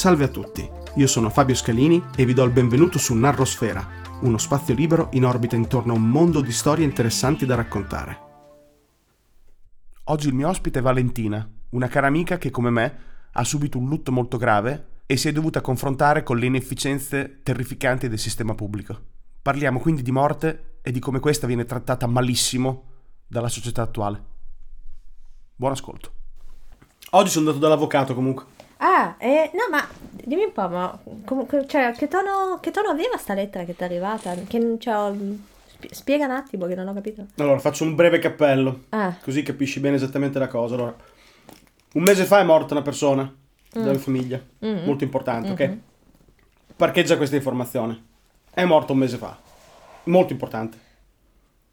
Salve a tutti, io sono Fabio Scalini e vi do il benvenuto su Narrosfera, uno spazio libero in orbita intorno a un mondo di storie interessanti da raccontare. Oggi il mio ospite è Valentina, una cara amica che come me ha subito un lutto molto grave e si è dovuta confrontare con le inefficienze terrificanti del sistema pubblico. Parliamo quindi di morte e di come questa viene trattata malissimo dalla società attuale. Buon ascolto. Oggi sono andato dall'avvocato comunque. Ah, eh, no, ma dimmi un po', ma com- cioè, che, tono, che tono aveva sta lettera che ti è arrivata? Che, cioè, sp- spiega un attimo che non ho capito. Allora, faccio un breve cappello, Ah, così capisci bene esattamente la cosa. Allora, un mese fa è morta una persona Mm. della famiglia, Mm. molto importante, ok? Mhm. Parcheggia questa informazione. È morta un mese fa, molto importante.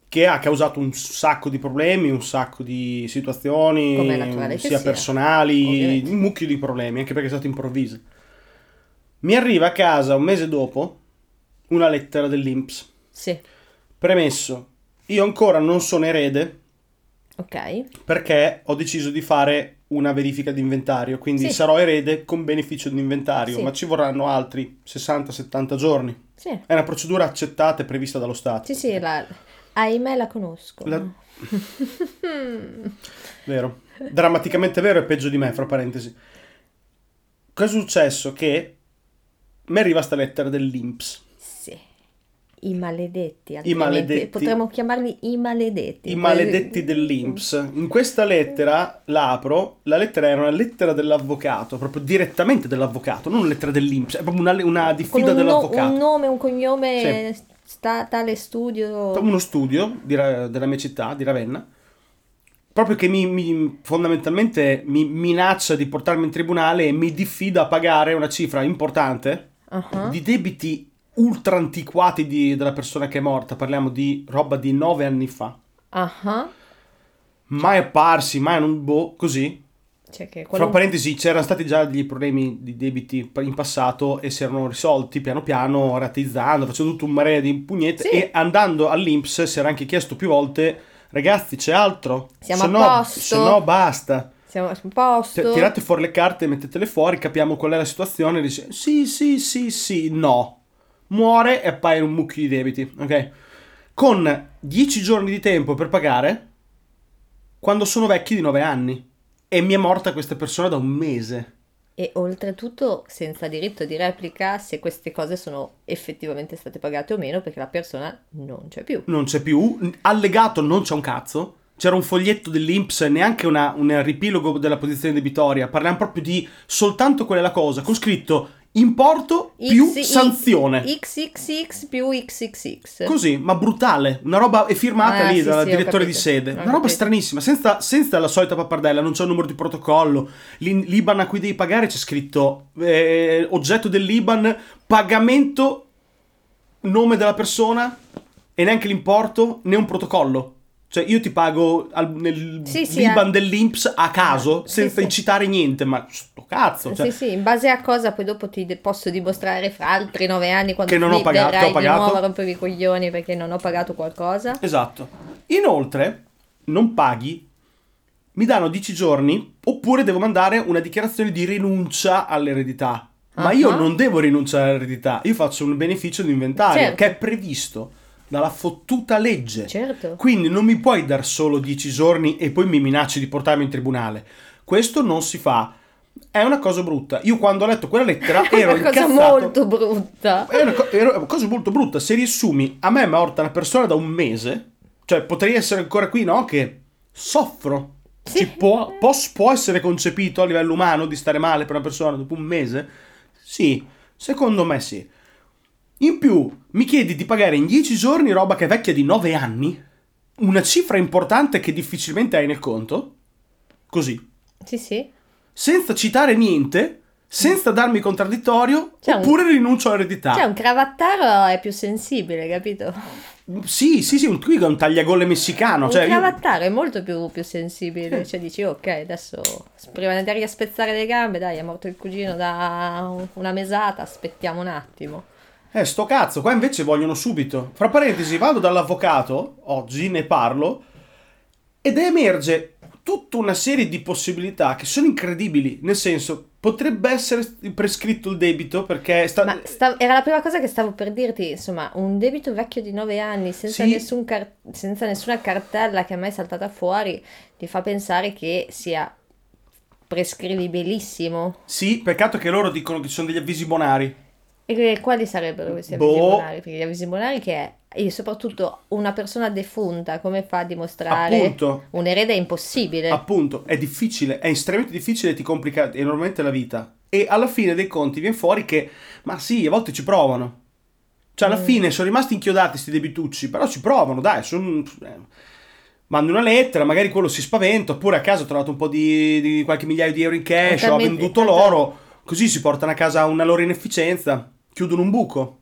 Che ha causato un sacco di problemi, un sacco di situazioni, sia personali, ovviamente. un mucchio di problemi, anche perché è stata improvvisa. Mi arriva a casa un mese dopo una lettera dell'Inps. sì, Premesso, io ancora non sono erede ok. perché ho deciso di fare una verifica di inventario, quindi Sì. sarò erede con beneficio di inventario, Sì. ma ci vorranno altri 60-70 giorni. Sì, È una procedura accettata e prevista dallo Stato. sì, sì, la, ahimè la conosco. La- Vero. Drammaticamente vero e peggio di me, fra parentesi. Cosa è successo? Che mi arriva sta lettera dell'Inps. Sì. I maledetti, altrimenti maledetti. potremmo chiamarli i maledetti. I maledetti dell'Inps. In questa lettera, la apro, la lettera era una lettera dell'avvocato, proprio direttamente dell'avvocato, non una lettera dell'Inps, è proprio una, una diffida un, no- dell'avvocato. un nome, un cognome, sta, tale studio. uno studio di della mia città, di Ravenna, proprio che mi, mi- fondamentalmente mi minaccia di portarmi in tribunale e mi diffida a pagare una cifra importante Ah, di debiti ultra antiquati di- della persona che è morta. Parliamo di roba di nove anni fa. ah. Mai apparsi, mai non boh, così. Cioè che Fra qualunque- parentesi, c'erano stati già dei problemi di debiti in passato e si erano risolti piano piano, rateizzando, facendo tutto un marea di pugnette Sì. e andando all'Inps si era anche chiesto più volte, ragazzi c'è altro? Siamo se a no, posto." Se no basta. Siamo a posto. T- tirate fuori le carte, mettetele fuori, capiamo qual è la situazione dice sì, sì, sì, sì, no. Muore e appaia un mucchio di debiti, ok? Con 10 giorni di tempo per pagare quando sono vecchi di 9 anni. E mi è morta questa persona da un mese. E oltretutto senza diritto di replica se queste cose sono effettivamente state pagate o meno perché la persona non c'è più. Non c'è più. Allegato non c'è un cazzo. C'era un foglietto dell'Inps, neanche una- un ripilogo della posizione debitoria. Parliamo proprio di soltanto quella la cosa, con scritto importo più X- sanzione. XXX più XXX. Così, ma brutale. Una roba è firmata Ah, lì sì, dal sì, direttore di sede. Ho Una roba capito. stranissima, senza, senza la solita pappardella, non c'è un numero di protocollo. L'IBAN a cui devi pagare c'è scritto eh, oggetto dell'IBAN, pagamento, nome della persona e neanche l'importo né un protocollo. Cioè io ti pago al- nel Sì, sì, l'IBAN eh. dell'Inps a caso, senza sì. incitare niente, ma sto cazzo. Cioè, Sì, sì, in base a cosa poi dopo ti de- posso dimostrare fra altri nove anni quando Che non ho pagato, ho pagato. di nuovo a rompere i coglioni perché non ho pagato qualcosa. Esatto. Inoltre, non paghi, mi danno 10 giorni, oppure devo mandare una dichiarazione di rinuncia all'eredità. Ma Ah. io non devo rinunciare all'eredità, io faccio un beneficio di inventario Certo. che è previsto dalla fottuta legge. Certo. Quindi non mi puoi dar solo 10 giorni e poi mi minacci di portarmi in tribunale. Questo non si fa. È una cosa brutta. Io quando ho letto quella lettera ero È una cosa incazzato. molto brutta. È una, co- era una cosa molto brutta. Se riassumi, a me è morta una persona da un mese, cioè potrei essere ancora qui, no? Che soffro. Sì. Può, pos- può essere concepito a livello umano di stare male per una persona dopo un mese? Sì, secondo me sì. In più, mi chiedi di pagare in 10 giorni roba che è vecchia di 9 anni? Una cifra importante che difficilmente hai nel conto? Così. Sì, sì. Senza citare niente, senza darmi contraddittorio, C'è un- oppure rinuncio all'eredità. Cioè un cravattaro è più sensibile, capito? Sì, sì, sì, un, qui è un tagliagole messicano. Un Cioè, io- cravattaro è molto più, più sensibile, cioè dici ok adesso prima di andare a spezzare le gambe dai è morto il cugino da un- una mesata, aspettiamo un attimo. Eh, sto cazzo, qua invece vogliono subito. Fra parentesi, vado dall'avvocato, oggi ne parlo, ed emerge tutta una serie di possibilità che sono incredibili, nel senso potrebbe essere prescritto il debito perché sta... Ma sta- era la prima cosa che stavo per dirti, insomma, un debito vecchio di 9 anni senza, Sì. nessun car- senza nessuna cartella che è mai saltata fuori ti fa pensare che sia prescrivibilissimo. Sì, peccato che loro dicono che ci sono degli avvisi bonari. E quali sarebbero questi Boh. avvisi bonari? Perché gli avvisi bonari che è, e soprattutto una persona defunta, come fa a dimostrare Appunto. un erede è impossibile. Appunto, è difficile, è estremamente difficile e ti complica enormemente la vita. E alla fine dei conti viene fuori che, ma sì, a volte ci provano. Cioè, alla Mm. fine sono rimasti inchiodati sti debitucci, però ci provano, dai, sono... eh, Mandi una lettera, magari quello si spaventa, oppure a casa ha trovato un po' di, di qualche migliaio di euro in cash, o ha venduto l'oro, così si portano a casa una loro inefficienza, chiudono un buco.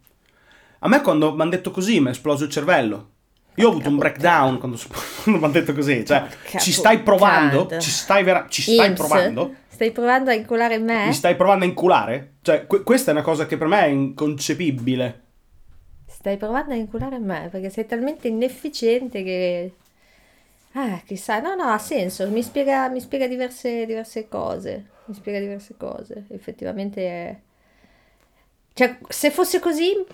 A me quando mi hanno detto così mi è esploso il cervello. Io ho avuto un breakdown quando, quando mi hanno detto così, cioè ci stai provando, ci stai, vera- ci stai provando, Stai provando a inculare me? mi stai provando a inculare? Cioè que- questa è una cosa che per me è inconcepibile. Stai provando a inculare me perché sei talmente inefficiente che... Ah, chissà, no, no, ha senso, mi spiega, mi spiega diverse, diverse cose, mi spiega diverse cose, effettivamente è... Cioè, se fosse così,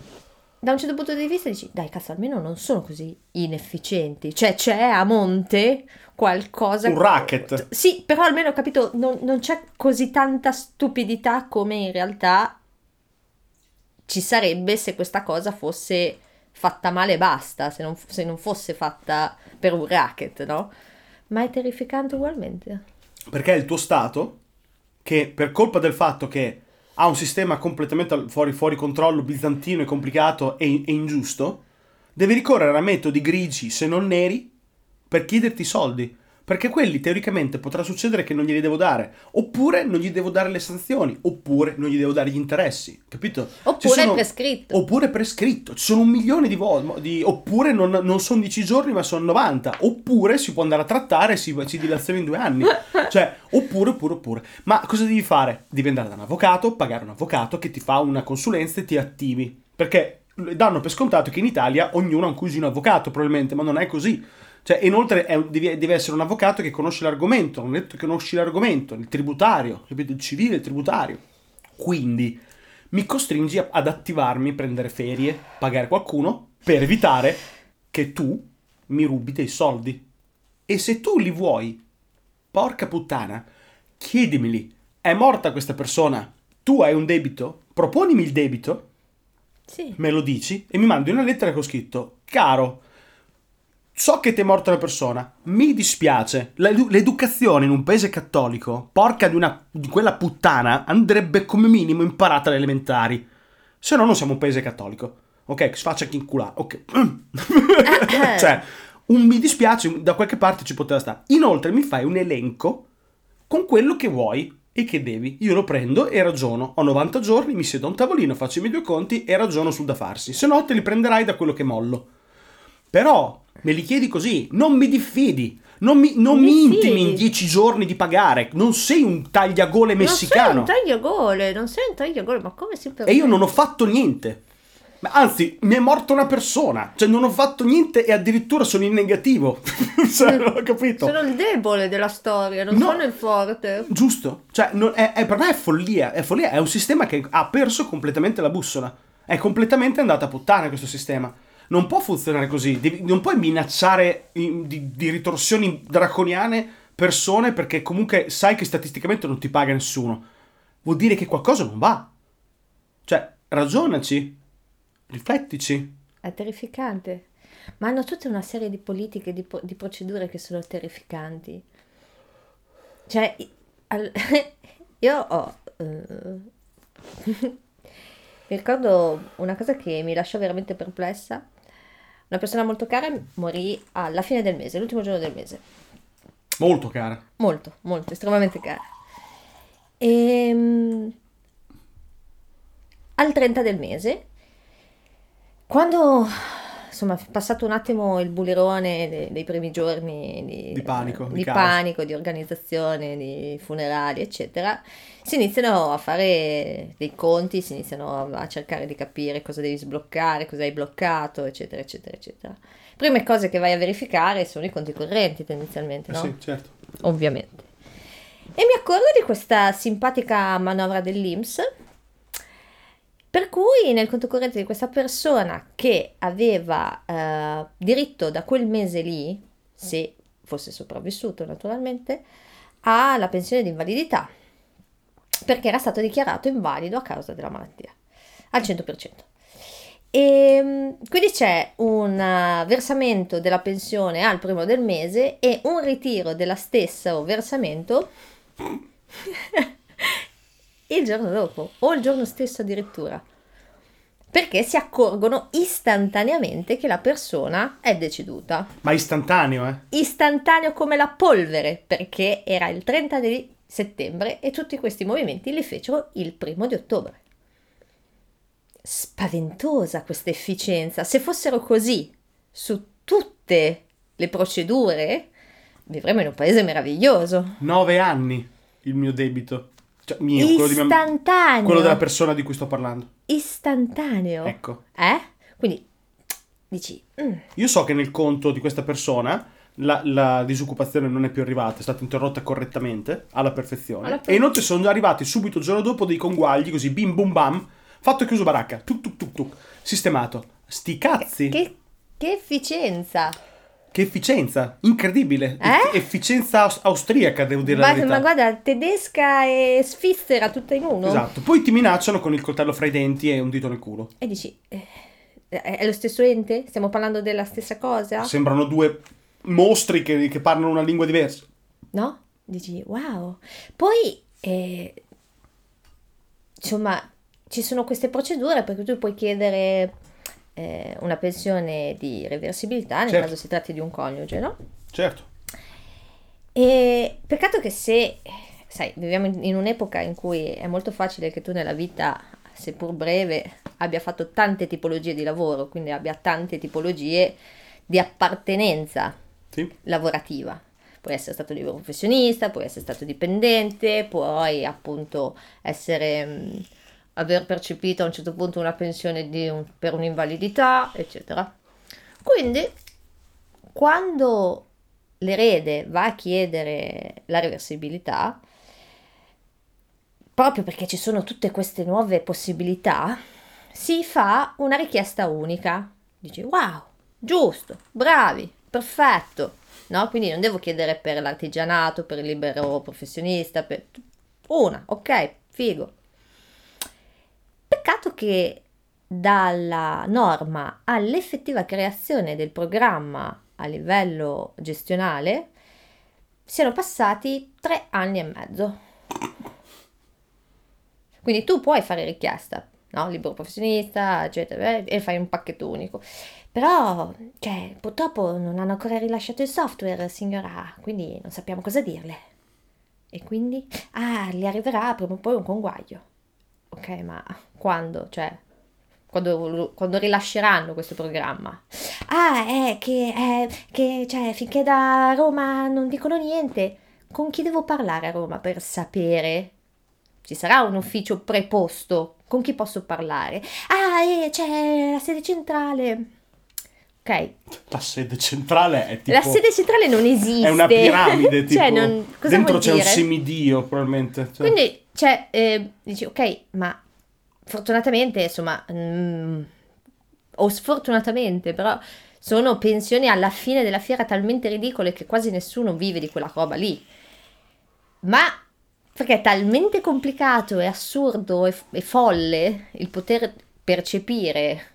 da un certo punto di vista dici, dai, cazzo, almeno non sono così inefficienti, cioè c'è a monte qualcosa... Un racket. Sì, però almeno ho capito, non, non c'è così tanta stupidità come in realtà ci sarebbe se questa cosa fosse fatta male e basta, se non, se non fosse fatta per un racket, no? Ma è terrificante ugualmente. Perché è il tuo Stato che per colpa del fatto che ha un sistema completamente fuori, fuori controllo, bizantino e complicato e, e ingiusto, deve ricorrere a metodi grigi, se non neri, per chiederti soldi. Perché quelli teoricamente potrà succedere che non glieli devo dare, oppure non gli devo dare le sanzioni, oppure non gli devo dare gli interessi, capito? Oppure sono- è prescritto. Oppure prescritto, ci sono un milione di volte, oppure non, non sono 10 giorni ma sono 90, oppure si può andare a trattare e si, si dilaziona in due anni. Cioè, oppure, oppure, oppure. Ma cosa devi fare? Devi andare da un avvocato, pagare un avvocato che ti fa una consulenza e ti attivi. Perché danno per scontato che in Italia ognuno ha un cugino avvocato, probabilmente, ma non è così. Cioè, inoltre è devi- deve essere un avvocato che conosce l'argomento, non è detto che conosci l'argomento, il tributario, capito? Il civile, il tributario. Quindi mi costringi ad attivarmi, prendere ferie, pagare qualcuno per evitare che tu mi rubi dei soldi. E se tu li vuoi, porca puttana, chiedimeli. È morta questa persona? Tu hai un debito? Proponimi il debito, Sì. me lo dici e mi mandi una lettera che ho scritto: Caro, so che ti è morta una persona, mi dispiace. L'edu- l'educazione in un paese cattolico, porca di, una, di quella puttana, andrebbe come minimo imparata alle elementari. Se no, non siamo un paese cattolico. Ok, che si faccia chi inculare. Ok. cioè, un mi dispiace, da qualche parte ci poteva stare. Inoltre mi fai un elenco con quello che vuoi e che devi. Io lo prendo e ragiono. Ho 90 giorni, mi siedo a un tavolino, faccio i miei due conti e ragiono sul da farsi. Se no, te li prenderai da quello che mollo. Però me li chiedi così, non mi diffidi. Non mi, non Mi mi intimi in 10 giorni di pagare. Non sei un tagliagole messicano. Non sei un tagliagole, non sei un tagliagole, ma come si E io non ho fatto niente. Anzi, mi è morta una persona. Cioè, non ho fatto niente e addirittura sono in negativo. cioè, non ho capito. Sono il debole della storia, non No. sono il forte. Giusto? Cioè, non- è- è- per me è follia. È follia. È un sistema che ha perso completamente la bussola. È completamente andata a puttane questo sistema. Non può funzionare così. Devi- non puoi minacciare in- di, di ritorsioni draconiane persone perché comunque sai che statisticamente non ti paga nessuno. Vuol dire che qualcosa non va. Cioè, ragionaci. Riflettici. È terrificante. Ma hanno tutta una serie di politiche, di, di procedure che sono terrificanti. Cioè, io ho... eh, mi ricordo una cosa che mi lasciò veramente perplessa. Una persona molto cara morì alla fine del mese, l'ultimo giorno del mese. Molto cara. Molto, molto, estremamente cara. Ehm, al 30 del mese, quando insomma, passato un attimo il bulirone dei, dei primi giorni di, Di panico, di di, panico, di organizzazione, di funerali, eccetera, si iniziano a fare dei conti, si iniziano a, cercare di capire cosa devi sbloccare, cosa hai bloccato, eccetera, eccetera, eccetera. Prime cose che vai a verificare sono i conti correnti tendenzialmente, no? Sì, certo. ovviamente. E mi accorgo di questa simpatica manovra dell'IMS, per cui nel conto corrente di questa persona che aveva eh, diritto da quel mese lì, se fosse sopravvissuto naturalmente, alla pensione di invalidità, perché era stato dichiarato invalido a causa della malattia, al 100%. E mm, quindi c'è un eh, versamento della pensione al primo del mese e un ritiro della stessa versamento il giorno dopo o il giorno stesso addirittura. Perché si accorgono istantaneamente che la persona è deceduta. Ma istantaneo, eh? Istantaneo come la polvere, perché era il 30 di settembre e tutti questi movimenti li fecero il primo di ottobre. Spaventosa questa efficienza. Se fossero così su tutte le procedure, vivremmo in un paese meraviglioso. Nove anni il mio debito. Cioè, mio, quello, di mia- Istantaneo. quello della persona di cui sto parlando. Istantaneo. Ecco. Eh? Quindi dici, mm, Io so che nel conto di questa persona la, la disoccupazione non è più arrivata, è stata interrotta correttamente, alla perfezione. Alla per- E inoltre sono arrivati subito il giorno dopo dei conguagli, così bim bum bam, fatto e chiuso baracca, tuk tuk tuk tuk, sistemato. Sti cazzi! Che, che, che efficienza. Incredibile! Eh? Eff- efficienza aus- austriaca, devo dire la Ma, verità. ma guarda, tedesca e svizzera tutta in uno. Esatto. Poi ti minacciano con il coltello fra i denti e un dito nel culo. E dici, eh, è lo stesso ente? Stiamo parlando della stessa cosa? Sembrano due mostri che, che parlano una lingua diversa. No? Dici, wow. Poi, eh, insomma, ci sono queste procedure perché tu puoi chiedere eh, una pensione di reversibilità nel Certo. caso si tratti di un coniuge, no? Certo. E peccato che se, sai, viviamo in, un'epoca in cui è molto facile che tu nella vita, seppur breve, abbia fatto tante tipologie di lavoro, quindi abbia tante tipologie di appartenenza Sì. lavorativa. Puoi essere stato libero professionista, puoi essere stato dipendente, puoi appunto essere, mh, aver percepito a un certo punto una pensione un- per un'invalidità, eccetera. Quindi, quando l'erede va a chiedere la reversibilità, proprio perché ci sono tutte queste nuove possibilità, si fa una richiesta unica. Dici, wow, giusto, bravi, perfetto. No? Quindi non devo chiedere per l'artigianato, per il libero professionista, per una, ok, figo. Peccato che dalla norma all'effettiva creazione del programma a livello gestionale siano passati tre anni e mezzo. Quindi tu puoi fare richiesta, no? Libero professionista, eccetera, e fai un pacchetto unico. Però, cioè, purtroppo non hanno ancora rilasciato il software, signora, quindi non sappiamo cosa dirle. E quindi, ah, gli arriverà prima o poi un conguaglio. Ok, ma quando? Cioè, quando, quando rilasceranno questo programma? Ah, è che, è che, cioè, finché da Roma non dicono niente, con chi devo parlare a Roma per sapere? Ci sarà un ufficio preposto? Con chi posso parlare? Ah, eh, c'è la sede centrale. Ok, La sede centrale è tipo... la sede centrale non esiste. È una piramide, tipo... cioè, non, cosa dentro c'è un dire? semidio, probabilmente. cioè. Quindi, cioè, eh, dici, ok, ma fortunatamente, insomma, mm, o sfortunatamente, però sono pensioni alla fine della fiera talmente ridicole che quasi nessuno vive di quella roba lì. Ma perché è talmente complicato e assurdo e, e folle il poter percepire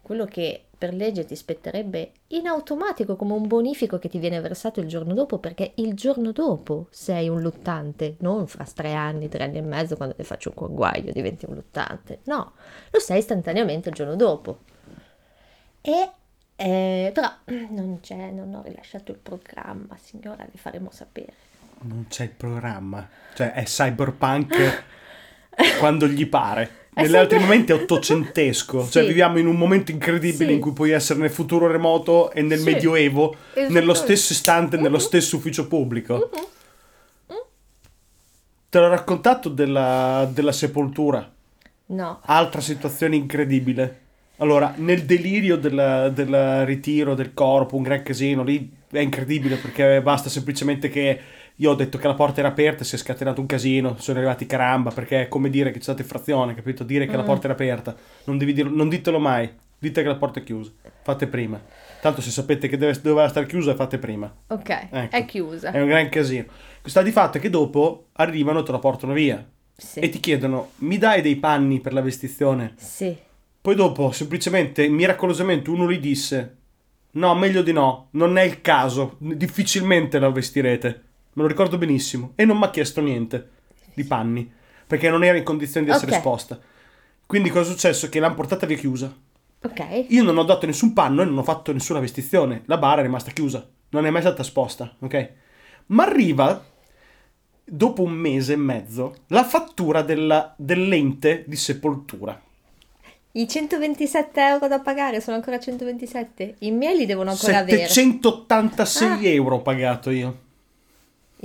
quello che per legge ti spetterebbe in automatico come un bonifico che ti viene versato il giorno dopo, perché il giorno dopo sei un luttante, non fra tre anni, tre anni e mezzo, quando ti faccio un conguaglio diventi un luttante. No, lo sei istantaneamente il giorno dopo. E eh, però non c'è, non ho rilasciato il programma, signora, le faremo sapere. Non c'è il programma. Cioè, è cyberpunk quando gli pare. Negli sempre- altri momenti è ottocentesco, cioè Sì. viviamo in un momento incredibile Sì. in cui puoi essere nel futuro remoto e nel Sì. medioevo, Esatto. nello stesso istante, nello Mhm. stesso ufficio pubblico. Mhm. Te l'ho raccontato della, della sepoltura, No. altra situazione incredibile. Allora, nel delirio del, del ritiro del corpo, un gran casino, lì è incredibile perché basta semplicemente che io ho detto che la porta era aperta si è scatenato un casino, sono arrivati caramba perché è come dire che c'è stata infrazione, capito? Dire che la Mm. porta era aperta, non, devi dirlo- non ditelo mai, dite che la porta è chiusa, fate prima. Tanto se sapete che deve, doveva stare chiusa, fate prima. Ok, Ecco. è chiusa. È un gran casino. Sta di fatto è che dopo arrivano e te la portano via Sì. e ti chiedono, mi dai dei panni per la vestizione? Sì. Poi dopo, semplicemente, miracolosamente, uno gli disse: No, meglio di no, non è il caso, difficilmente la vestirete. Me lo ricordo benissimo. E non mi ha chiesto niente di panni, perché non era in condizione di essere Ok. esposta. Quindi cosa è successo? Che l'hanno portata via chiusa. Ok. Io non ho dato nessun panno e non ho fatto nessuna vestizione. La bara è rimasta chiusa, non è mai stata esposta, ok? Ma arriva, dopo un mese e mezzo, la fattura della- dell'ente di sepoltura. I 127 euro da pagare sono ancora 127? I miei li devono ancora avere. 786 Ah. euro ho pagato io.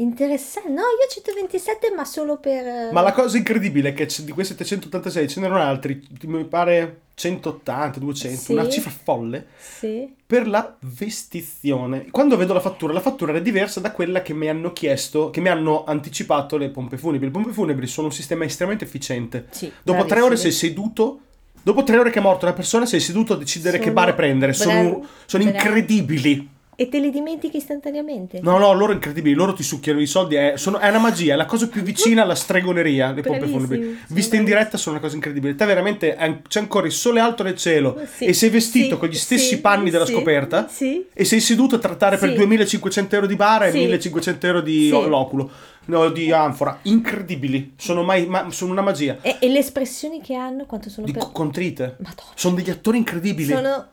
Interessante. No, io 127 ma solo per... eh, Ma la cosa incredibile è che di quei 786 ce n'erano altri, mi pare 180, 200, Sì. una cifra folle, Sì. per la vestizione. Quando vedo la fattura, la fattura era diversa da quella che mi hanno chiesto, che mi hanno anticipato le pompe funebri. Le pompe funebri sono un sistema estremamente efficiente. Sì. Dopo tre ore sei seduto. Dopo tre ore che è morta una persona, sei seduto a decidere che Sono bare prendere. Sono, sono incredibili. E te li dimentichi istantaneamente? No, no, loro incredibili, loro ti succhiano i soldi, è, sono- è una magia, è la cosa più vicina alla stregoneria, le pompe funebri. Viste in diretta sono una cosa incredibile. Te veramente c'è ancora il sole alto nel cielo Sì, e sei vestito sì, con gli stessi sì, panni della scoperta Sì. e sei seduto a trattare per Sì. 2500 euro di bara e Sì. 1500 euro di loculo, no, di anfora. Incredibili, sono, mai, ma- sono una magia. E, e le espressioni che hanno, quanto sono Di per... co- contrite. Madonna. Sono degli attori incredibili. Sono...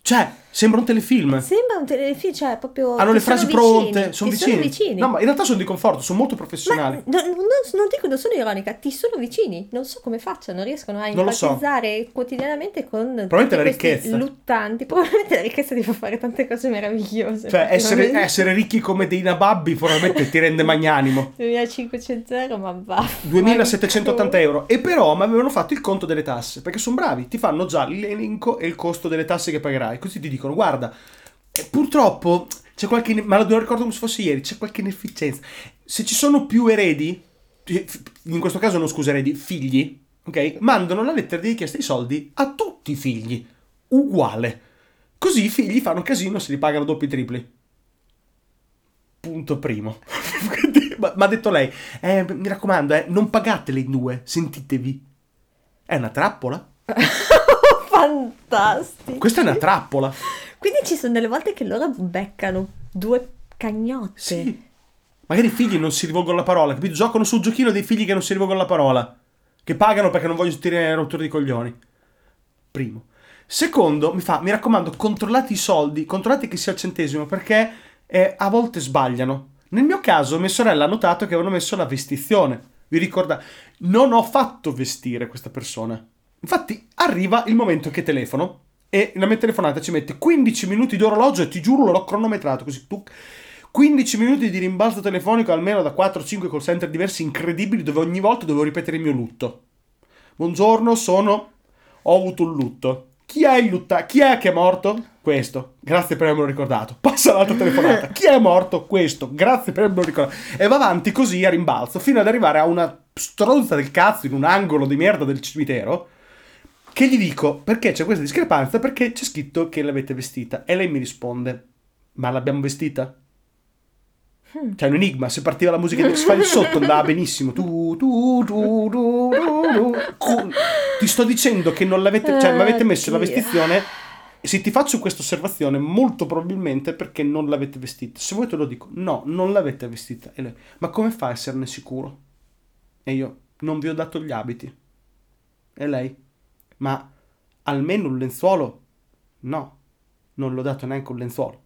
Cioè, sembra un telefilm. Sembra un telefilm, cioè proprio... Hanno le frasi sono pronte, vicini, sono vicini. sono vicini. No, ma in realtà sono di conforto, sono molto Ma professionali. non, non- dico, non sono ironica, ti sono vicini, non so come facciano, riescono a lo so. empatizzare quotidianamente con Probabilmente la ricchezza. luttanti, probabilmente la ricchezza ti fa fare tante cose meravigliose. Cioè, essere, essere ricchi come dei nababbi probabilmente ti rende magnanimo. 2500 euro, ma va. 2780 euro. E però mi avevano fatto il conto delle tasse, perché sono bravi, ti fanno già l'elenco e il costo delle tasse che pagherai. Così ti dicono, guarda, eh, purtroppo c'è qualche... Ma lo ricordo come se fosse ieri, c'è qualche inefficienza. Se ci sono più eredi, eh, in questo caso non scusa eredi, figli, ok? Mandano la lettera di richiesta di soldi a tutti i figli, uguale. Così i figli fanno casino se li pagano doppi e tripli. Punto primo. Ma ha detto lei, eh, mi raccomando, eh, non pagatele in due, sentitevi. È una trappola? Fantastico. Questa è una trappola. Quindi ci sono delle volte che loro beccano due cagnotte. Sì. Magari i figli non si rivolgono la parola, capito? Giocano sul giochino dei figli che non si rivolgono la parola. Che pagano perché non vogliono tirare rotture di coglioni. Primo. Secondo, mi fa, mi raccomando, controllate i soldi, controllate che sia il centesimo, perché eh, a volte sbagliano. Nel mio caso, mia sorella ha notato che avevano messo la vestizione. Vi ricordate? Non ho fatto vestire questa persona. Infatti, arriva il momento che telefono e la mia telefonata ci mette 15 minuti di orologio e ti giuro l'ho cronometrato così tu 15 minuti di rimbalzo telefonico almeno da 4-5 call center diversi incredibili dove ogni volta dovevo ripetere il mio lutto. Buongiorno, sono ho avuto un lutto. Chi è il lutta? Chi è che è morto? Questo. Grazie per avermelo ricordato. Passa l'altra telefonata. Chi è morto? Questo. Grazie per avermelo ricordato. E va avanti così a rimbalzo fino ad arrivare a una stronza del cazzo in un angolo di merda del cimitero che gli dico perché c'è questa discrepanza perché c'è scritto che l'avete vestita e lei mi risponde ma l'abbiamo vestita? C'è un enigma, se partiva la musica di X-Files sotto andava benissimo. Tu, tu, tu, tu, tu, Ti sto dicendo che non l'avete, cioè mi avete messo la vestizione se ti faccio questa osservazione molto probabilmente perché non l'avete vestita. Se vuoi te lo dico, no, non l'avete vestita. E lei, ma come fa a esserne sicuro? E io, non vi ho dato gli abiti. E lei, ma almeno un lenzuolo? No, non l'ho dato neanche un lenzuolo.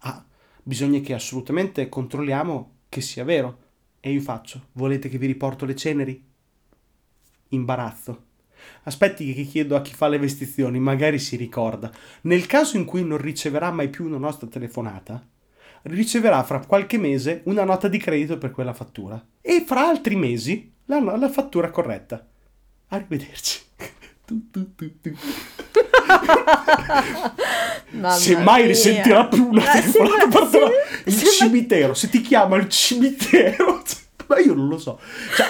Ah, bisogna che assolutamente controlliamo che sia vero. E io faccio, volete che vi riporto le ceneri? Imbarazzo. Aspetti che chiedo a chi fa le vestizioni, magari si ricorda. Nel caso in cui non riceverà mai più una nostra telefonata, riceverà fra qualche mese una nota di credito per quella fattura. E fra altri mesi la, la fattura corretta. Arrivederci. Tu, tu, tu. Mamma Se mai risentirà più una Ah, telefonata sì, sì, il sì, cimitero. Se ti chiama il cimitero, ma io non lo so. Cioè,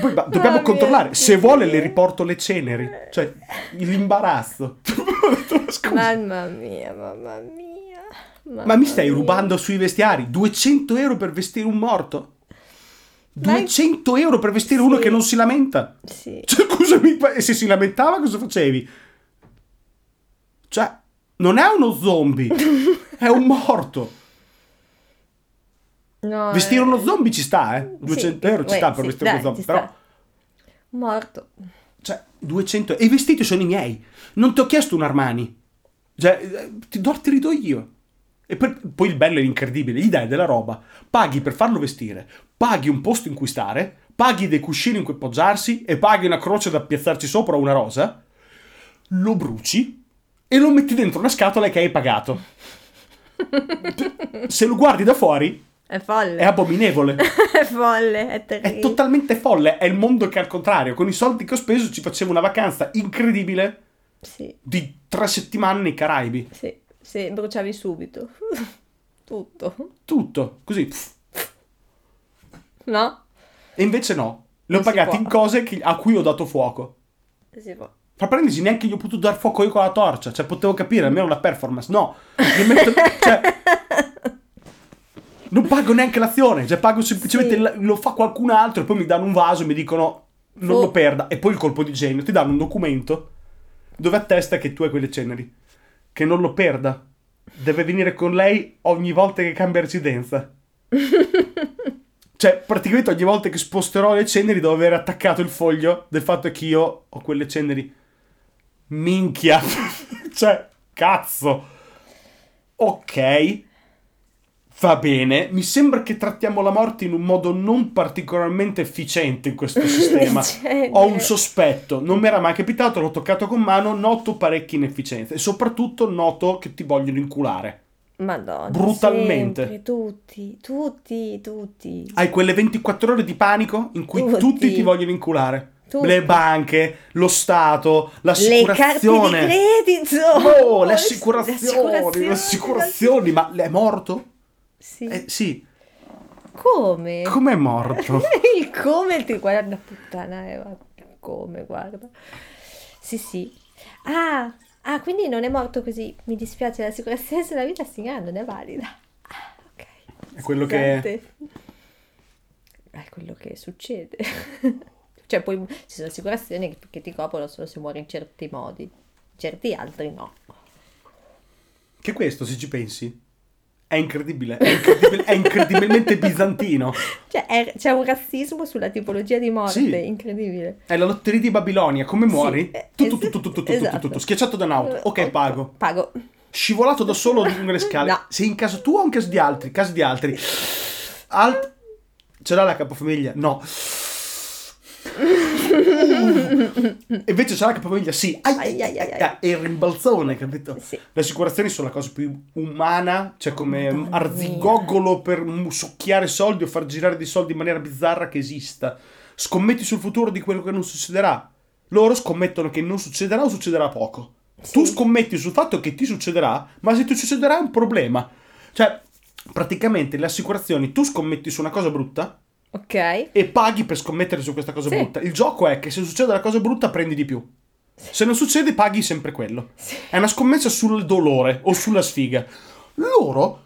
poi ma dobbiamo Mamma controllare. Se vuole le riporto le ceneri. Cioè, l'imbarazzo. Mamma mia, mamma mia. Ma mi stai mamma mia. rubando sui vestiari? 200 euro per vestire un morto? Ma- 200 euro per vestire uno Sì. che non si lamenta? Sì. Cioè, scusami, e se si lamentava cosa facevi? Cioè, non è uno zombie, è un morto. No, Vestire eh, uno zombie ci sta, eh? sì, 200 euro ci uè, sta per sì, vestire uno dai, zombie, ci però... sta. Morto. Cioè, 200 E i vestiti sono i miei. Non ti ho chiesto un Armani. Cioè, eh, ti, do- ti ridò io. E per- poi il bello e l'incredibile, gli dai della roba, paghi per farlo vestire, paghi un posto in cui stare, paghi dei cuscini in cui appoggiarsi e paghi una croce da piazzarci sopra o una rosa, lo bruci e lo metti dentro una scatola che hai pagato. Se lo guardi da fuori È folle. è abominevole. È folle, è terribile. È totalmente folle, è il mondo che al contrario, con i soldi che ho speso ci facevo una vacanza incredibile Sì, di tre settimane nei Caraibi. sì, sì, bruciavi subito. Tutto. Tutto, così. No? E invece no, le ho Non si pagate può. in cose che- a cui ho dato fuoco. Si può. Fra parentesi, neanche gli ho potuto dar fuoco io con la torcia, cioè potevo capire almeno la performance. No, li metto- cioè, non pago neanche l'azione, cioè pago semplicemente Sì. la- lo fa qualcun altro e poi mi danno un vaso e mi dicono non Fu- lo perda. E poi il colpo di genio, ti danno un documento dove attesta che tu hai quelle ceneri, che non lo perda. Deve venire con lei ogni volta che cambia residenza. Cioè, praticamente ogni volta che sposterò le ceneri devo avere attaccato il foglio del fatto che io ho quelle ceneri. Minchia. cioè, cazzo. Ok. Va bene. Mi sembra che trattiamo la morte in un modo non particolarmente efficiente in questo sistema. Ho un sospetto. Non mi era mai capitato, l'ho toccato con mano, noto parecchie inefficienze. E soprattutto noto che ti vogliono inculare. Madonna. Brutalmente. sempre, tutti, tutti, tutti. Hai quelle 24 ore di panico in cui tutti, Tutti. ti vogliono inculare. Tutti. Le banche, lo Stato, Le carte di l'assicurazione. credito. Oh, Le assicurazioni, le assicurazioni, ma è morto? Sì. Eh, sì, Come? com'è morto? il come ti guarda puttana Eva. Come guarda. Sì, sì. Ah, ah, quindi non è morto così. Mi dispiace, l'assicurazione sulla vita signora non è valida. Ah, ok. È quello che-. È quello che succede. cioè, poi ci sono assicurazioni che, che ti coprono solo se muori in certi modi, certi altri no. Che questo, se ci pensi, è incredibile, è, incredibile- è incredibilmente bizantino. Cioè, è- c'è un razzismo sulla tipologia di morte, Sì. incredibile. È la lotteria di Babilonia, come muori? eh, Tu, tu, es- tu, tu, tu, tu, tu, esatto. tu, tu, schiacciato da un'auto. Ok, Oh, pago. Pago. Scivolato da solo lungo le scale. No. Sei in casa tua o in casa di altri? Casa di altri. Alt... Ce l'ha la capofamiglia? No. E invece c'è la capofamiglia? Sì. Ai, Ai, ai, E il rimbalzone, capito? Sì. Le assicurazioni sono la cosa più umana, cioè come Madonna arzigogolo per succhiare soldi o far girare dei soldi in maniera bizzarra che esista. Scommetti sul futuro di quello che non succederà. Loro scommettono che non succederà o succederà poco. Tu Sì. scommetti sul fatto che ti succederà, ma se ti succederà è un problema. Cioè, praticamente le assicurazioni, tu scommetti su una cosa brutta Ok. e paghi per scommettere su questa cosa Sì. brutta. Il gioco è che se succede la cosa brutta prendi di più. Se non succede paghi sempre quello. Sì. È una scommessa sul dolore o sulla sfiga. Loro,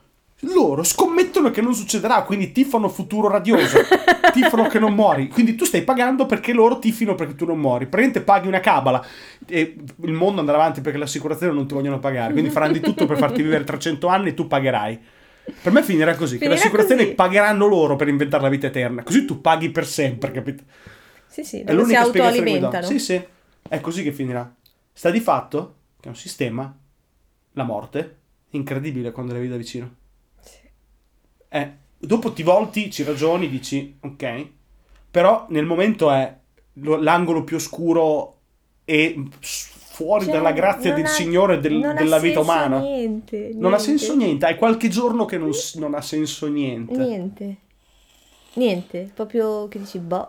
loro scommettono che non succederà, quindi tifano futuro radioso. tifano che non muori. Quindi tu stai pagando perché loro tifino perché tu non muori. Praticamente paghi una cabala e il mondo andrà avanti perché l'assicurazione non ti vogliono pagare. Quindi faranno di tutto per farti vivere 300 anni e tu pagherai. Per me finirà così, che Finirà le assicurazioni così. pagheranno loro per inventare la vita eterna. Così tu paghi per sempre, capito? Sì, sì, È si l'unica che do. autoalimentano. Sì, sì, è così che finirà. Sta di fatto che è un sistema, la morte, incredibile quando la vedi da vicino. Sì. Eh, dopo ti volti, ci ragioni, dici, ok, però nel momento è lo- l'angolo più oscuro e fuori Cioè, dalla grazia non del ha- Signore del- non ha della vita senso umana. Niente, Non ha niente. senso niente, hai qualche giorno che non, non ha senso niente. Niente. Niente, proprio che dici, boh.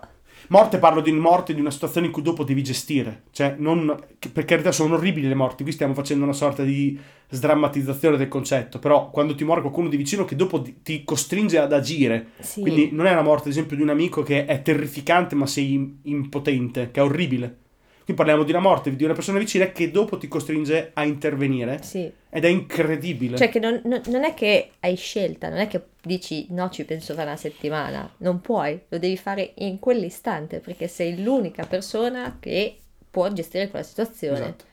Morte parlo di morte di una situazione in cui dopo devi gestire, cioè non, per carità sono orribili le morti, qui stiamo facendo una sorta di sdrammatizzazione del concetto, però quando ti muore qualcuno di vicino che dopo ti- costringe ad agire, Sì. quindi non è la morte ad esempio di un amico che è terrificante ma sei im- impotente, che è orribile. Qui parliamo di una morte di una persona vicina che dopo ti costringe a intervenire Sì. ed è incredibile. Cioè che non, non- non è che hai scelta, non è che dici no ci penso fra una settimana, non puoi, lo devi fare in quell'istante perché sei l'unica persona che può gestire quella situazione Esatto.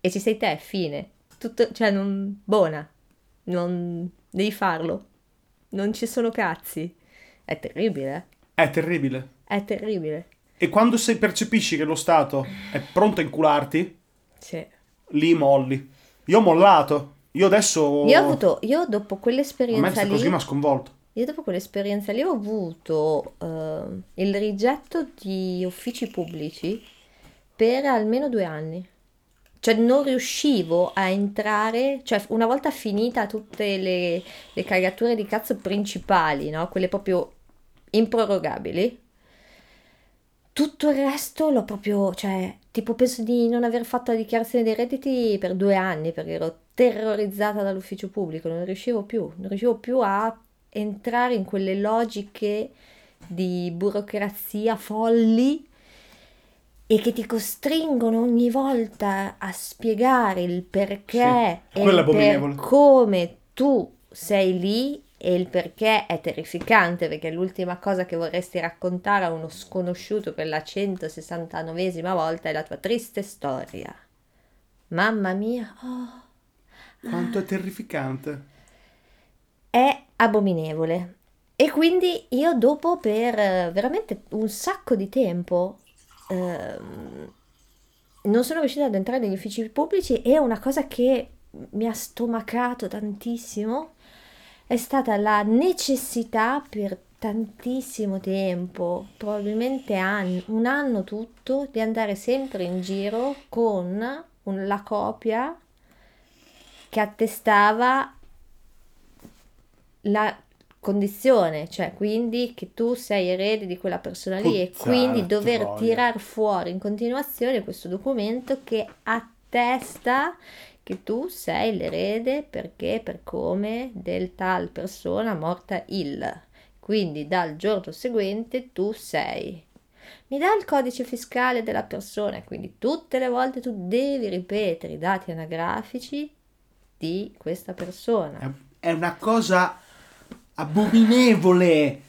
e ci sei te, fine. Tutto, cioè non, buona, non devi farlo, non ci sono cazzi. È terribile, È terribile. è terribile. E quando sei, percepisci che lo Stato è pronto a incularti, Sì. lì molli. Io ho mollato. Io adesso. Io ho avuto, io dopo A me quell'esperienza questa cosa lì, mi ha sconvolto. io dopo quell'esperienza lì ho avuto ehm, il rigetto di uffici pubblici per almeno due anni. Cioè non riuscivo a entrare, cioè una volta finita tutte le, le cagature di cazzo principali, no? Quelle proprio improrogabili, tutto il resto l'ho proprio, cioè, tipo penso di non aver fatto la dichiarazione dei redditi per due anni perché ero terrorizzata dall'ufficio pubblico, non riuscivo più, non riuscivo più a entrare in quelle logiche di burocrazia folli e che ti costringono ogni volta a spiegare il perché Sì, e per come tu sei lì e il perché è terrificante perché l'ultima cosa che vorresti raccontare a uno sconosciuto per la 169esima volta è la tua triste storia. Mamma mia, oh, Quanto è terrificante. è abominevole. E quindi io dopo per eh, veramente un sacco di tempo ehm, non sono riuscita ad entrare negli uffici pubblici e una cosa che mi ha stomacato tantissimo è stata la necessità per tantissimo tempo, probabilmente an- un anno tutto, di andare sempre in giro con un- la copia che attestava la condizione, cioè quindi che tu sei erede di quella persona lì e Puttana quindi dover tirar fuori in continuazione questo documento che attesta che tu sei l'erede perché per come del tal persona morta il. Quindi dal giorno seguente tu sei. Mi dà il codice fiscale della persona, quindi tutte le volte tu devi ripetere i dati anagrafici di questa persona. È una cosa abominevole.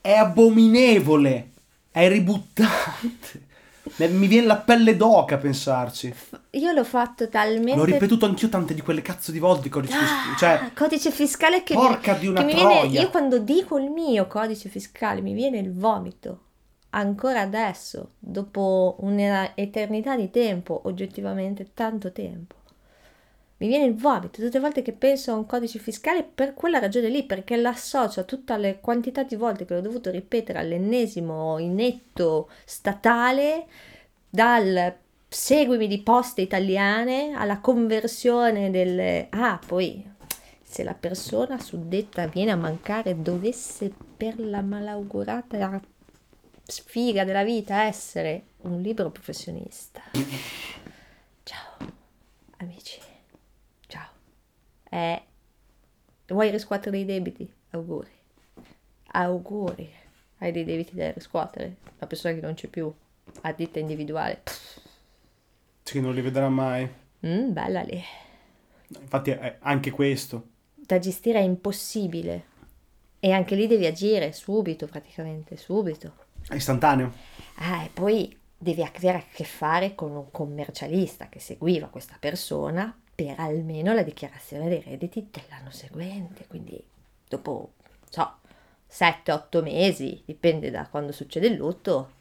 È abominevole. È ributtante. Mi- viene la pelle d'oca a pensarci. Io l'ho fatto talmente L'ho ripetuto anch'io tante di quelle cazzo di volte. Codici Ah, fiscali. Cioè, codice fiscale che porca mi, di una che mi viene, troia. io quando dico il mio codice fiscale mi viene il vomito. Ancora adesso, dopo un'eternità di tempo, oggettivamente tanto tempo. Mi viene il vomito tutte le volte che penso a un codice fiscale per quella ragione lì, perché l'associo a tutta la quantità di volte che l'ho dovuto ripetere all'ennesimo inetto statale, dal seguimi di poste italiane alla conversione del... Ah, poi se la persona suddetta viene a mancare, dovesse per la malaugurata sfiga della vita essere un libero professionista. Ciao, amici. Eh, vuoi riscuotere i debiti? Auguri. Auguri. Hai dei debiti da riscuotere? La persona che non c'è più, a ditta individuale. Pff, sì, non li vedrà mai. mm, bella lì. Infatti, è anche questo. Da gestire è impossibile. E anche lì devi agire subito, praticamente, subito. È istantaneo. Ah, e poi devi avere a che fare con un commercialista che seguiva questa persona per almeno la dichiarazione dei redditi dell'anno seguente. Quindi dopo, so, 7-8 mesi, dipende da quando succede il lutto,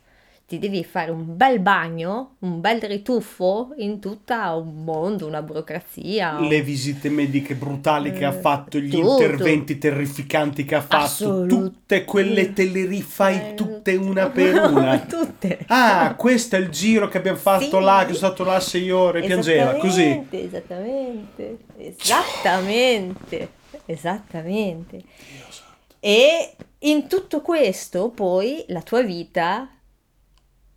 ti devi fare un bel bagno, un bel rituffo in tutto un mondo, una burocrazia. Le visite mediche brutali che ha Eh, fatto, gli tutto. interventi terrificanti che ha fatto, Assolut- tutte quelle te le rifai tutte una per una. tutte. Ah, questo è il giro che abbiamo fatto Sì. là, che sono stato là sei ore piangeva, così. Esattamente, esattamente, esattamente. E in tutto questo poi la tua vita,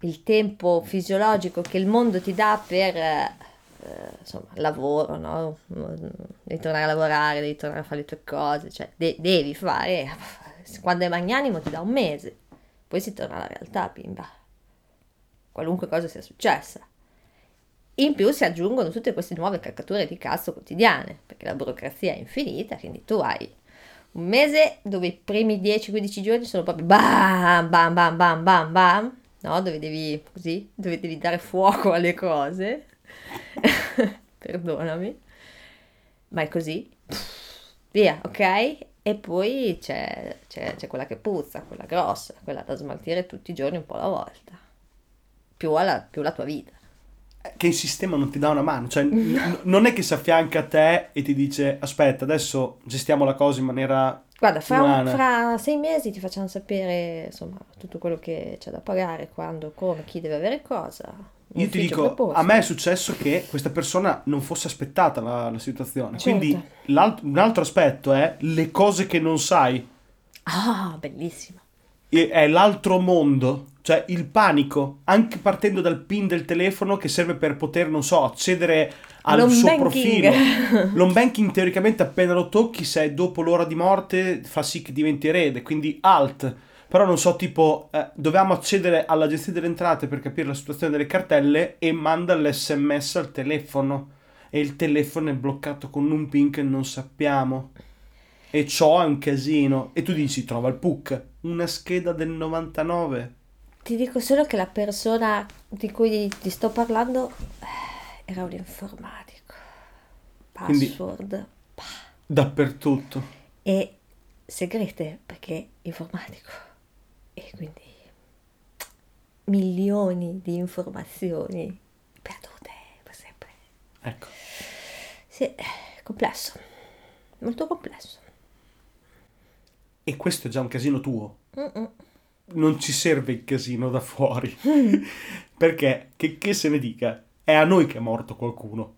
il tempo fisiologico che il mondo ti dà per, eh, insomma, lavoro, no? Devi tornare a lavorare, devi tornare a fare le tue cose, cioè de- devi fare, quando è magnanimo ti dà un mese, poi si torna alla realtà, bimba. Qualunque cosa sia successa. In più si aggiungono tutte queste nuove caccature di cazzo quotidiane, perché la burocrazia è infinita, quindi tu hai un mese dove i primi 10-15 giorni sono proprio bam bam bam bam bam bam, no? Dove devi così, dove devi dare fuoco alle cose. Perdonami. Ma è così. Via, ok? E poi c'è, c'è, c'è quella che puzza, quella grossa, quella da smaltire tutti i giorni un po' alla volta. Più, alla, più la tua vita. Che il sistema non ti dà una mano, cioè n- non è che si affianca a te e ti dice aspetta, adesso gestiamo la cosa in maniera Guarda, fra, un- fra sei mesi ti facciamo sapere insomma tutto quello che c'è da pagare, quando, come, chi deve avere cosa. Io ti dico, a me è successo che questa persona non fosse aspettata la, la situazione. Certo. Quindi un altro aspetto è le cose che non sai. Ah, bellissimo. È l'altro mondo, cioè il panico, anche partendo dal PIN del telefono che serve per poter, non so, accedere al L'home suo banking. profilo. L'home banking teoricamente appena lo tocchi, se dopo l'ora di morte, fa sì che diventi erede, quindi alt. Però non so, tipo, eh, dovevamo accedere all'agenzia delle entrate per capire la situazione delle cartelle e manda l'SMS al telefono. E il telefono è bloccato con un PIN che non sappiamo. E ciò è un casino. E tu dici, trova il PUC, una scheda del 99. Ti dico solo che la persona di cui ti sto parlando eh, era un informatico. Quindi- Password Dappertutto. e segrete perché informatico. E quindi milioni di informazioni perdute per sempre. Ecco. Sì, complesso, molto complesso. E questo è già un casino tuo. Mm-mm. Non ci serve il casino da fuori. Perché, che, che se ne dica, è a noi che è morto qualcuno.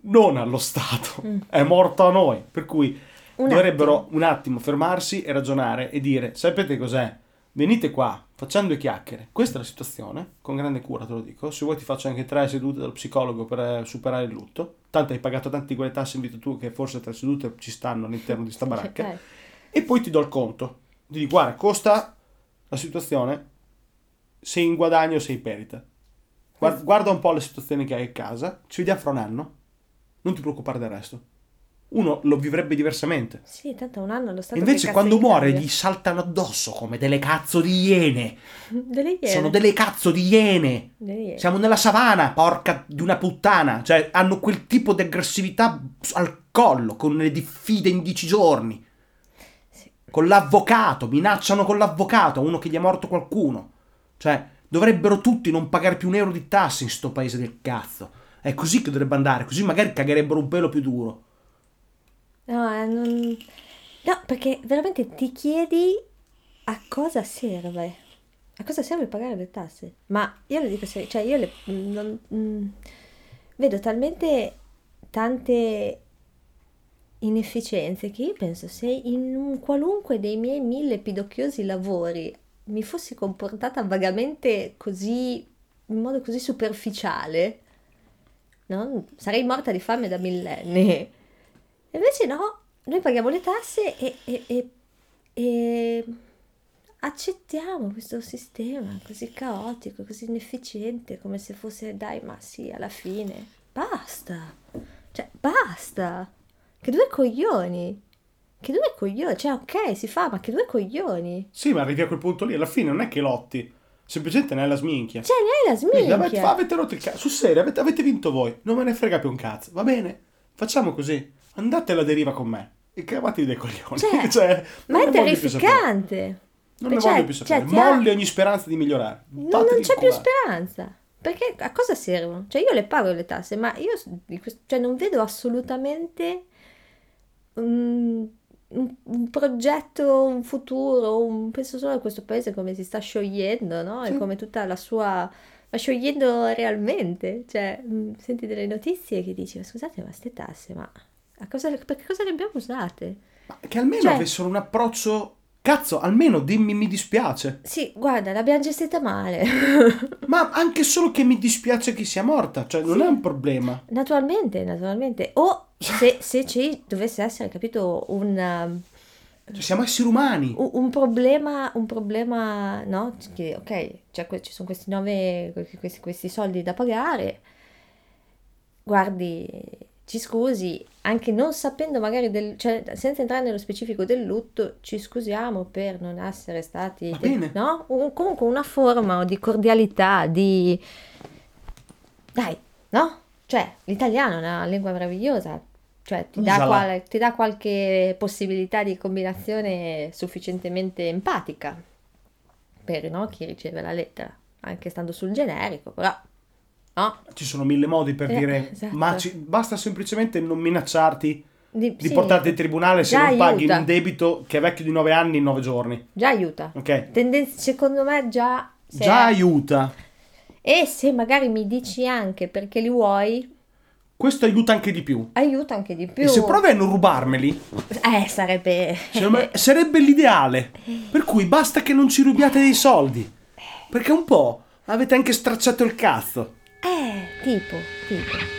Non allo Stato. Mm. È morto a noi. Per cui Un dovrebbero attimo. un attimo fermarsi e ragionare e dire, sapete cos'è? Venite qua, facciamo due chiacchiere. Questa è la situazione, con grande cura te lo dico. Se vuoi ti faccio anche tre sedute dallo psicologo per eh, superare il lutto. Tanto hai pagato tanti quelle tasse in vita tua che forse tre sedute ci stanno all'interno di sta baracca. Ok. E poi ti do il conto. Ti dico, guarda, costa la situazione, sei in guadagno o sei in perdita. Guarda, guarda un po' le situazioni che hai a casa, ci vediamo fra un anno, non ti preoccupare del resto. Uno lo vivrebbe diversamente. Sì, tanto un anno lo Stato Invece quando muore gli saltano addosso come delle cazzo di iene. Delle iene. Sono delle cazzo di iene. Delle iene. Siamo nella savana, porca di una puttana. Cioè, hanno quel tipo di aggressività al collo, con le diffide in dieci giorni. Con l'avvocato, minacciano con l'avvocato, uno che gli è morto qualcuno. Cioè, dovrebbero tutti non pagare più un euro di tasse in sto paese del cazzo. È così che dovrebbe andare, così magari cagherebbero un pelo più duro. No, eh, non- no, perché veramente ti chiedi a cosa serve. A cosa serve pagare le tasse? Ma io le dico serio, cioè io le, non- mm, vedo talmente tante inefficienze che io penso se in un qualunque dei miei mille pidocchiosi lavori mi fossi comportata vagamente così, in modo così superficiale, no? Sarei morta di fame da millenni. Invece no, noi paghiamo le tasse e, e- e- e accettiamo questo sistema così caotico, così inefficiente, come se fosse, dai, ma sì, alla fine, basta, cioè basta, che due coglioni, che due coglioni, cioè ok, si fa, ma che due coglioni, Sì, ma arrivi a quel punto lì, alla fine non è che lotti, semplicemente ne hai la sminchia. cioè ne hai la Quindi avete, sminchia, avete rotto il cazzo, sul serio, avete, avete vinto voi, non me ne frega più un cazzo, va bene? Facciamo così, andate alla deriva con me e cavatevi dei coglioni. Cioè, Cioè, ma è terrificante, Non ne Cioè- voglio più sapere. cioè, ti ha- Molli ogni speranza di migliorare. Non, non c'è più speranza. Perché a cosa servono? Cioè io le pago le tasse, ma io cioè, non vedo assolutamente un, un- un progetto, un futuro, un- penso solo a questo paese come si sta sciogliendo, no? E Sì. come tutta la sua... va sciogliendo realmente. Cioè, mh, senti delle notizie che dici, ma scusate, ma ste tasse, ma a cosa, per cosa le abbiamo usate? Ma che almeno Cioè- avessero un approccio. Cazzo, almeno dimmi mi dispiace. Sì, guarda, l'abbiamo gestita male. Ma anche solo che mi dispiace che sia morta, cioè non Sì. è un problema. Naturalmente, naturalmente. O se, se ci dovesse essere, capito, un, Cioè, siamo esseri umani. un- un problema, un problema, no? Che, ok, cioè, ci sono questi nove, questi, questi soldi da pagare. Guardi, ci scusi, anche non sapendo magari del, cioè, senza entrare nello specifico del lutto, ci scusiamo per non essere stati, Va bene. no? Un- comunque una forma di cordialità, di... Dai, no? Cioè, l'italiano è una lingua meravigliosa, cioè ti dà, qual- ti dà qualche possibilità di combinazione sufficientemente empatica per no, chi riceve la lettera, anche stando sul generico, però, no? Ci sono mille modi per Eh, dire, esatto. ma ci- basta semplicemente non minacciarti Di, di sì, portarti in tribunale se non paghi aiuta. un debito che è vecchio di 9 anni in 9 giorni. Già aiuta. Ok? Tenden- secondo me già... Già è- aiuta. E se magari mi dici anche perché li vuoi, Questo aiuta anche di più. aiuta anche di più. E se provi a non rubarmeli, Eh, sarebbe... me sarebbe l'ideale. Per cui basta che non ci rubiate dei soldi. Perché un po' avete anche stracciato il cazzo. Eh, tipo, tipo.